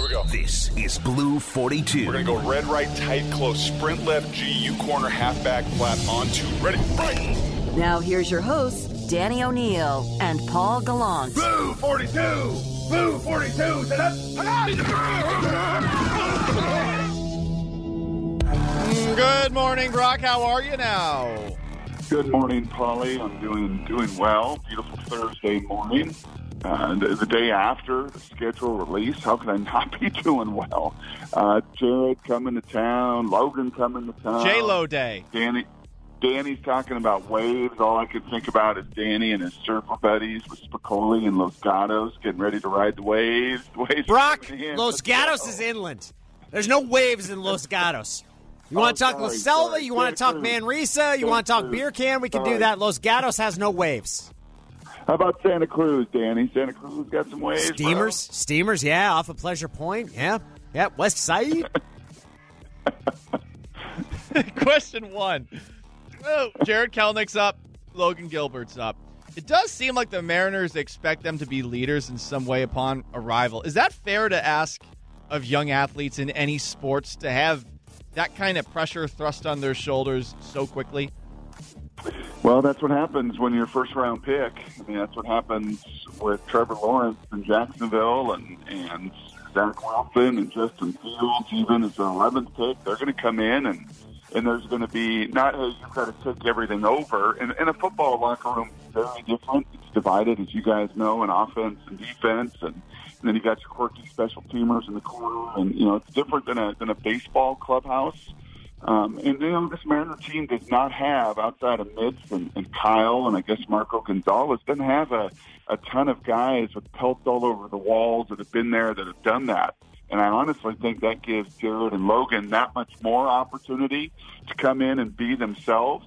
Here we go. This is Blue 42. We're going to go red, right, tight, close, sprint left, G, U corner, halfback, flat, on two. Ready, right. Now here's your hosts, Danny O'Neil and Paul Gallant. Blue 42! Blue 42! Good morning, Brock. How are you now? Good morning, Polly. I'm doing doing well. Beautiful Thursday morning. Uh, the, the day after the schedule release, how can I not be doing well? Uh, Jarred coming to town, Logan coming to town. J Lo Day. Danny, Danny's talking about waves. All I can think about is Danny and his surfer buddies with Spicoli and Los Gatos getting ready to ride the waves. The waves Brock. Los Gatos is inland. There's no waves in Los Gatos. You want Oh, to talk La sorry, Selva? sorry. You want to talk. Manresa? You want to talk Beer Can? We can do that. Los Gatos has no waves. How about Santa Cruz, Danny? Santa Cruz got some waves. bro? Steamers, steamers, yeah, off of Pleasure Point, yeah, yeah, West Side. Question one. Oh, Jarred Kelenic's up. Logan Gilbert's up. It does seem like the Mariners expect them to be leaders in some way upon arrival. Is that fair to ask of young athletes in any sports to have that kind of pressure thrust on their shoulders so quickly? Well, that's what happens when you're first round pick. I mean, that's what happens with Trevor Lawrence in Jacksonville and, and Zach Wilson and Justin Fields, even as an 11th pick. They're going to come in and, and there's going to be not, hey, you've got to take everything over. And in a football locker room, it's very different. It's divided, as you guys know, in offense and defense. And, and then you got your quirky special teamers in the corner. And, you know, it's different than a, than a baseball clubhouse. Um, and you know, this Mariner team does not have, outside of Mitch and, and Kyle and I guess Marco Gonzalez, doesn't have a, a ton of guys with pelts all over the walls that have been there that have done that. And I honestly think that gives Jarred and Logan that much more opportunity to come in and be themselves.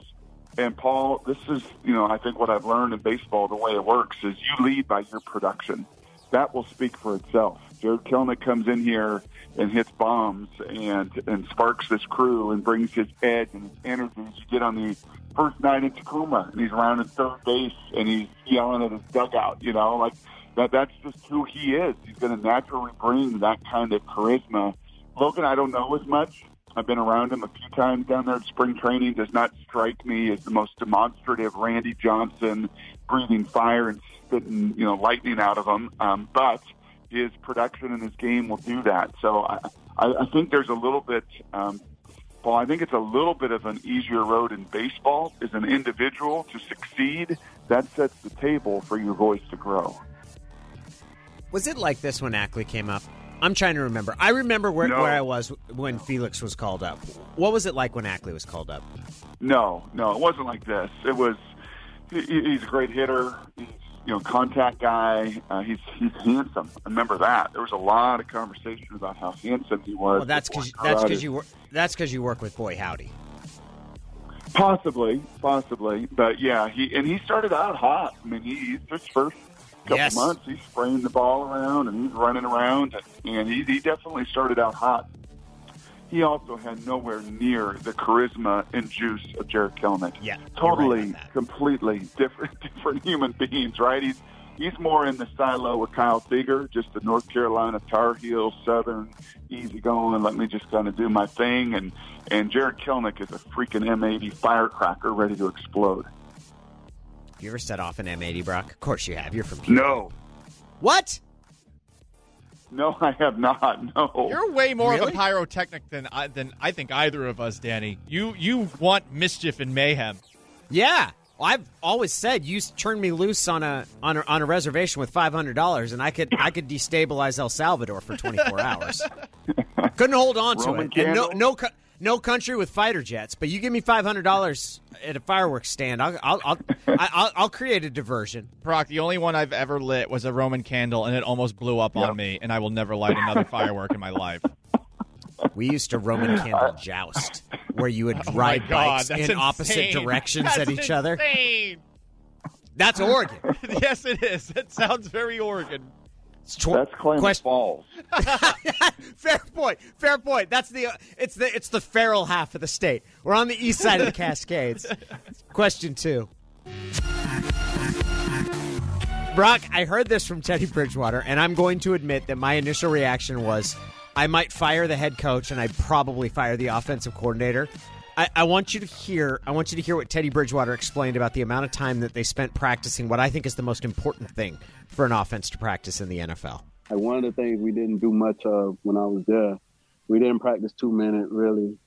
And Paul, this is, you know, I think what I've learned in baseball, the way it works is you lead by your production. That will speak for itself. Jarred Kelenic comes in here and hits bombs and and sparks this crew and brings his edge and his energy. You get on the first night in Tacoma and he's around at third base and he's yelling at his dugout. You know, like that. That's just who he is. He's to naturally bring that kind of charisma. Logan, I don't know as much. I've been around him a few times down there at spring training. Does not strike me as the most demonstrative Randy Johnson, breathing fire and spitting, you know, lightning out of him. Um, but his production and his game will do that. So I, I, I think there's a little bit, um, Paul. I think it's a little bit of an easier road in baseball as an individual to succeed. That sets the table for your voice to grow. Was it like this when Ackley came up? I'm trying to remember. I remember where, No. where I was when Felix was called up. What was it like when Ackley was called up? No, no, it wasn't like this. It was. He, he's a great hitter. He's you know contact guy. Uh, he's he's handsome. Remember that. There was a lot of conversation about how handsome he was. Well, that's because that's because you that's because you work with Boy Howdy. Possibly, possibly, but yeah, he and he started out hot. I mean, he, his first couple Yes. months, he's spraying the ball around and he's running around, and he, he definitely started out hot. He also had nowhere near the charisma and juice of Jarred Kelenic. Yeah, you're right totally, completely different, different human beings. Right? He's he's more in the silo with Kyle Seager, just the North Carolina Tar Heel, Southern, easy going. Let me just kind of do my thing. And and Jarred Kelenic is a freaking M80 firecracker ready to explode. You ever set off an M80, Brock? Of course you have. You're from Peoria. No, What? No, I have not. No, You're way more of a pyrotechnic than I, than I think either of us, Danny. You you want mischief and mayhem. Yeah. Well, I've always said you s- turn me loose on a on a, on a reservation with five hundred dollars, and I could I could destabilize El Salvador for twenty four hours. Couldn't hold on to Roman it. And no no co- no country with fighter jets. But you give me five hundred dollars at a fireworks stand, I'll I'll I'll, I- I'll I'll create a diversion. Brock, the only one I've ever lit was a Roman candle, and it almost blew up Yeah. on me, and I will never light another firework in my life. We used to Roman candle joust, where you would Oh ride God, bikes that's in opposite directions That's at each other. That's Oregon. yes, it is. It sounds very Oregon. It's tw- that's Klamath question- Falls. Fair point. Fair point. That's the it's the it's the feral half of the state. We're on the east side of the Cascades. Question two. Brock, I heard this from Teddy Bridgewater, and I'm going to admit that my initial reaction was I might fire the head coach and I'd probably fire the offensive coordinator. I, I, want you to hear. I want you to hear what Teddy Bridgewater explained about the amount of time that they spent practicing what I think is the most important thing for an offense to practice in the NFL. one of the things we didn't do much of when I was there, we didn't practice two minute really.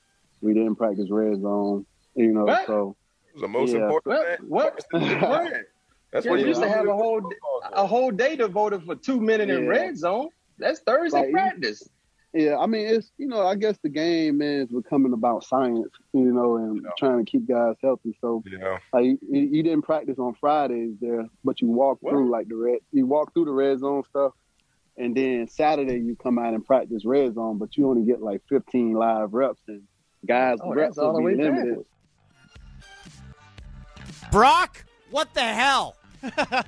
We didn't practice red zone. You know, what? so it was the most yeah. important. What? what? That's yeah, what you used to have a whole a whole day devoted for two minute in red zone. That's Thursday Like, practice. Yeah, I mean, it's you know, I guess the game is becoming about science, you know, and Yeah. trying to keep guys healthy. So, Yeah. like, you, you didn't practice on Fridays there, but you walk What? through like the red, you walk through the red zone stuff, and then Saturday you come out and practice red zone, but you only get like 15 live reps, and guys Oh, reps that's all will the be way limited. backwards. Brock, what the hell?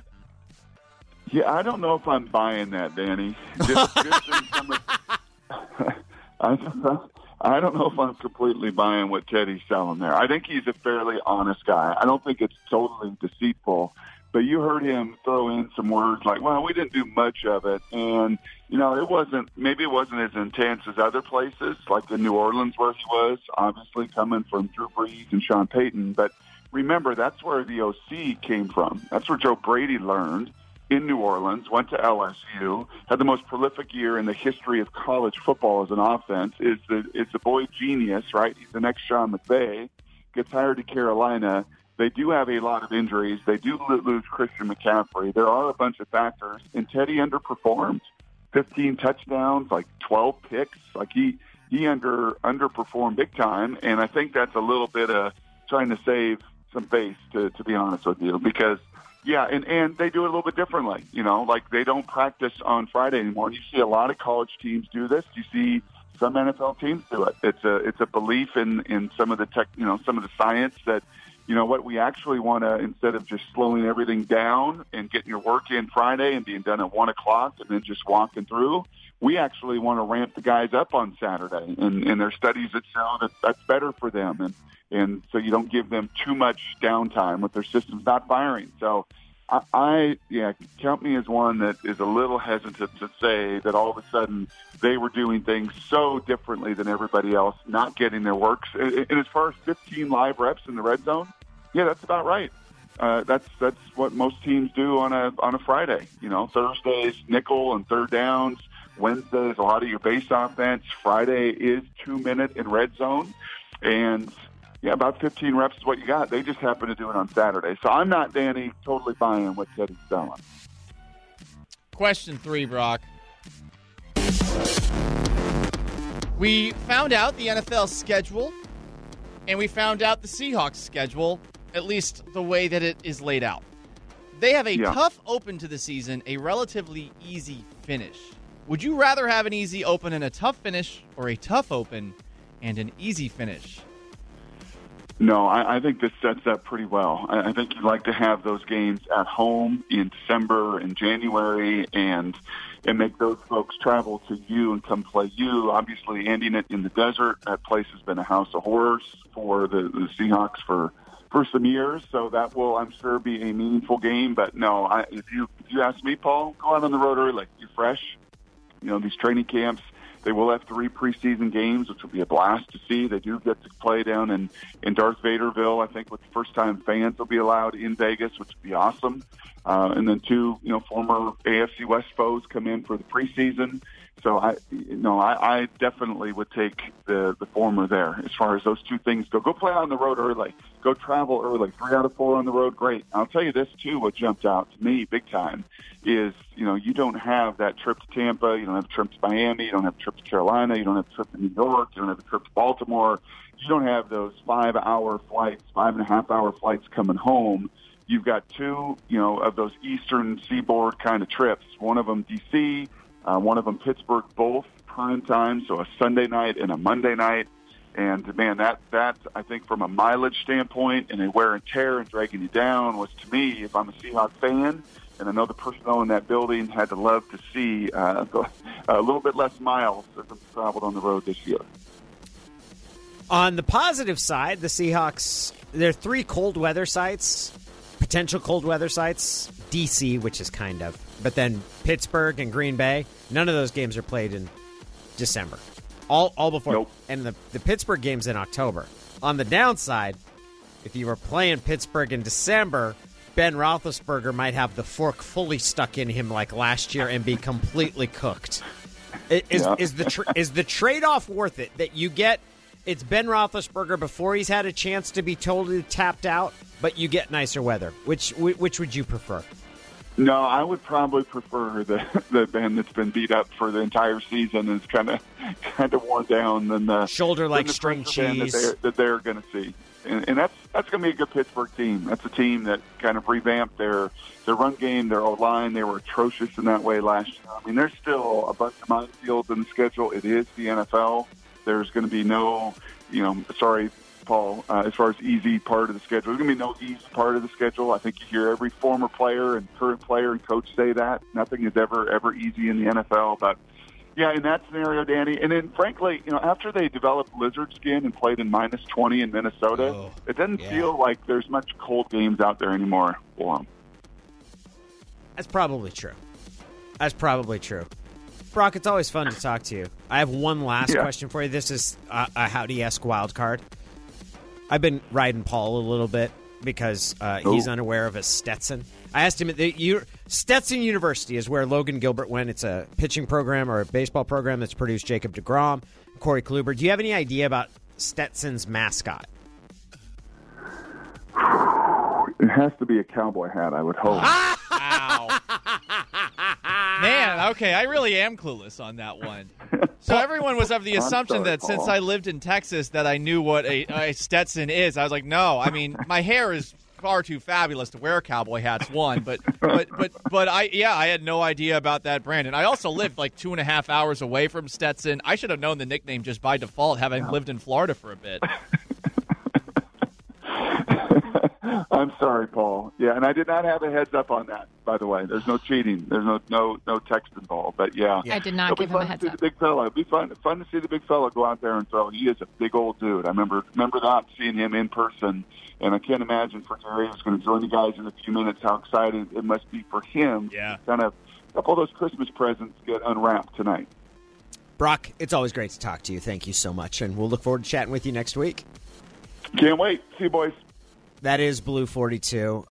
Yeah, I don't know if I'm buying that, Danny. Just, just some of- I, I don't know if I'm completely buying what Teddy's selling there. I think he's a fairly honest guy. I don't think it's totally deceitful. But you heard him throw in some words like, "Well, we didn't do much of it," and you know, it wasn't. Maybe it wasn't as intense as other places, like in New Orleans where he was. Obviously, coming from Drew Brees and Sean Payton, but remember that's where the OC came from. That's where Joe Brady learned in New Orleans, went to LSU, had the most prolific year in the history of college football as an offense. Is the is the boy genius, right? He's the next Sean McVay. Gets hired to Carolina. They do have a lot of injuries. They do lose Christian McCaffrey. There are a bunch of factors, and Teddy underperformed. 15 touchdowns, like 12 picks. Like he he under underperformed big time, and I think that's a little bit of trying to save some face, to to be honest with you, because yeah, and and they do it a little bit differently. You know, like they don't practice on Friday anymore. You see a lot of college teams do this. You see some NFL teams do it. It's a it's a belief in in some of the tech, you know, some of the science that you know what we actually want to instead of just slowing everything down and getting your work in Friday and being done at one o'clock and then just walking through. We actually want to ramp the guys up on Saturday, and, and there's studies that show that that's better for them, and and so you don't give them too much downtime with their systems not firing. So I, I yeah, count me as one that is a little hesitant to say that all of a sudden they were doing things so differently than everybody else, not getting their works. And and as far as 15 live reps in the red zone, yeah, that's about right. Uh, that's that's what most teams do on a on a Friday. You know, Thursdays nickel and third downs. Wednesdays a lot of your base offense. Friday is two minute in red zone, and yeah, about 15 reps is what you got. They just happen to do it on Saturday. So I'm not Danny totally buying what Teddy's selling. Question three, Brock. We found out the NFL schedule, and we found out the Seahawks schedule, at least the way that it is laid out. They have a Yeah. tough open to the season, a relatively easy finish. Would you rather have an easy open and a tough finish, or a tough open and an easy finish? No, I, I think this sets up pretty well. I, I think you'd like to have those games at home in December and January, and and make those folks travel to you and come play you. Obviously, ending it in the desert, that place has been a house of horrors for the, the Seahawks for for some years. So that will, I'm sure, be a meaningful game. But no, I, if you if you ask me, Paul, go out on the road early. You're fresh. You know these training camps. They will have three preseason games, which will be a blast to see. They do get to play down in, in Darth Vaderville. I think with first time fans will be allowed in Vegas, which would be awesome. Uh, and then two, you know, former AFC West foes come in for the preseason. So I, no, I, I definitely would take the the former there as far as those two things go. Go play on the road early. Go travel early. Three out of four on the road, great. I'll tell you this too. What jumped out to me big time is you know you don't have that trip to Tampa. You don't have a trip to Miami. You don't have a trip to Carolina. You don't have a trip to New York. You don't have a trip to Baltimore. You don't have those five hour flights, five and a half hour flights coming home. You've got two, you know, of those eastern seaboard kind of trips. One of them DC, uh, one of them Pittsburgh, both prime time, so a Sunday night and a Monday night. And man, that that I think from a mileage standpoint and a wear and tear and dragging you down was to me, if I'm a Seahawks fan, and I know the personnel in that building had to love to see uh, a little bit less miles traveled on the road this year. On the positive side, the Seahawks, there are three cold weather sites potential cold weather sites, DC, which is kind of, but then Pittsburgh and Green Bay. None of those games are played in December. All all before, Nope. and the the Pittsburgh games in October. On the downside, if you were playing Pittsburgh in December, Ben Roethlisberger might have the fork fully stuck in him like last year and be completely cooked. Is Yeah. is the tr- is the trade off worth it that you get? It's Ben Roethlisberger before he's had a chance to be totally tapped out, but you get nicer weather. Which which would you prefer? No, I would probably prefer the the band that's been beat up for the entire season and is kind of kind of worn down than the Shoulder like the string cheese. that they're, that they're going to see. And, and that's that's going to be a good Pittsburgh team. That's a team that kind of revamped their their run game, their O line. They were atrocious in that way last year. I mean, there's still a bunch of minefields in the schedule. It is the NFL. There's going to be no, you know, sorry, Paul, uh, as far as easy part of the schedule. There's going to be no easy part of the schedule. I think you hear every former player and current player and coach say that. Nothing is ever, ever easy in the NFL. But, yeah, in that scenario, Danny, and then frankly, you know, after they developed lizard skin and played in minus 20 in Minnesota, Oh, it doesn't yeah. feel like there's much cold games out there anymore for them. That's probably true. That's probably true. Brock, it's always fun to talk to you. I have one last Yeah. question for you. This is uh, a howdy esque wild card. I've been riding Paul a little bit because uh, he's Oh. unaware of a Stetson. I asked him, the, you, Stetson University is where Logan Gilbert went. It's a pitching program or a baseball program that's produced Jacob DeGrom, Corey Kluber. Do you have any idea about Stetson's mascot? It has to be a cowboy hat, I would hope. Ow. Man, okay, I really am clueless on that one. So everyone was of the assumption sorry, that since Paul. I lived in Texas that I knew what a, a Stetson is. I was like, no. I mean, my hair is far too fabulous to wear cowboy hats. One, but but but but I yeah, I had no idea about that brand, and I also lived like two and a half hours away from Stetson. I should have known the nickname just by default, having lived in Florida for a bit. I'm sorry, Paul. Yeah, and I did not have a heads up on that. By the way, there's no cheating. There's no no no text involved. But yeah, I did not It'll give him a heads to see up. the big fella. It'll be fun fun to see the big fella go out there and throw. He is a big old dude. I remember remember that seeing him in person, and I can't imagine for Jerry who's going to join you guys in a few minutes how excited it must be for him. Yeah. to kind of a couple of those Christmas presents get unwrapped tonight. Brock, it's always great to talk to you. Thank you so much, and we'll look forward to chatting with you next week. Can't wait. See you, boys. That is Blue 42.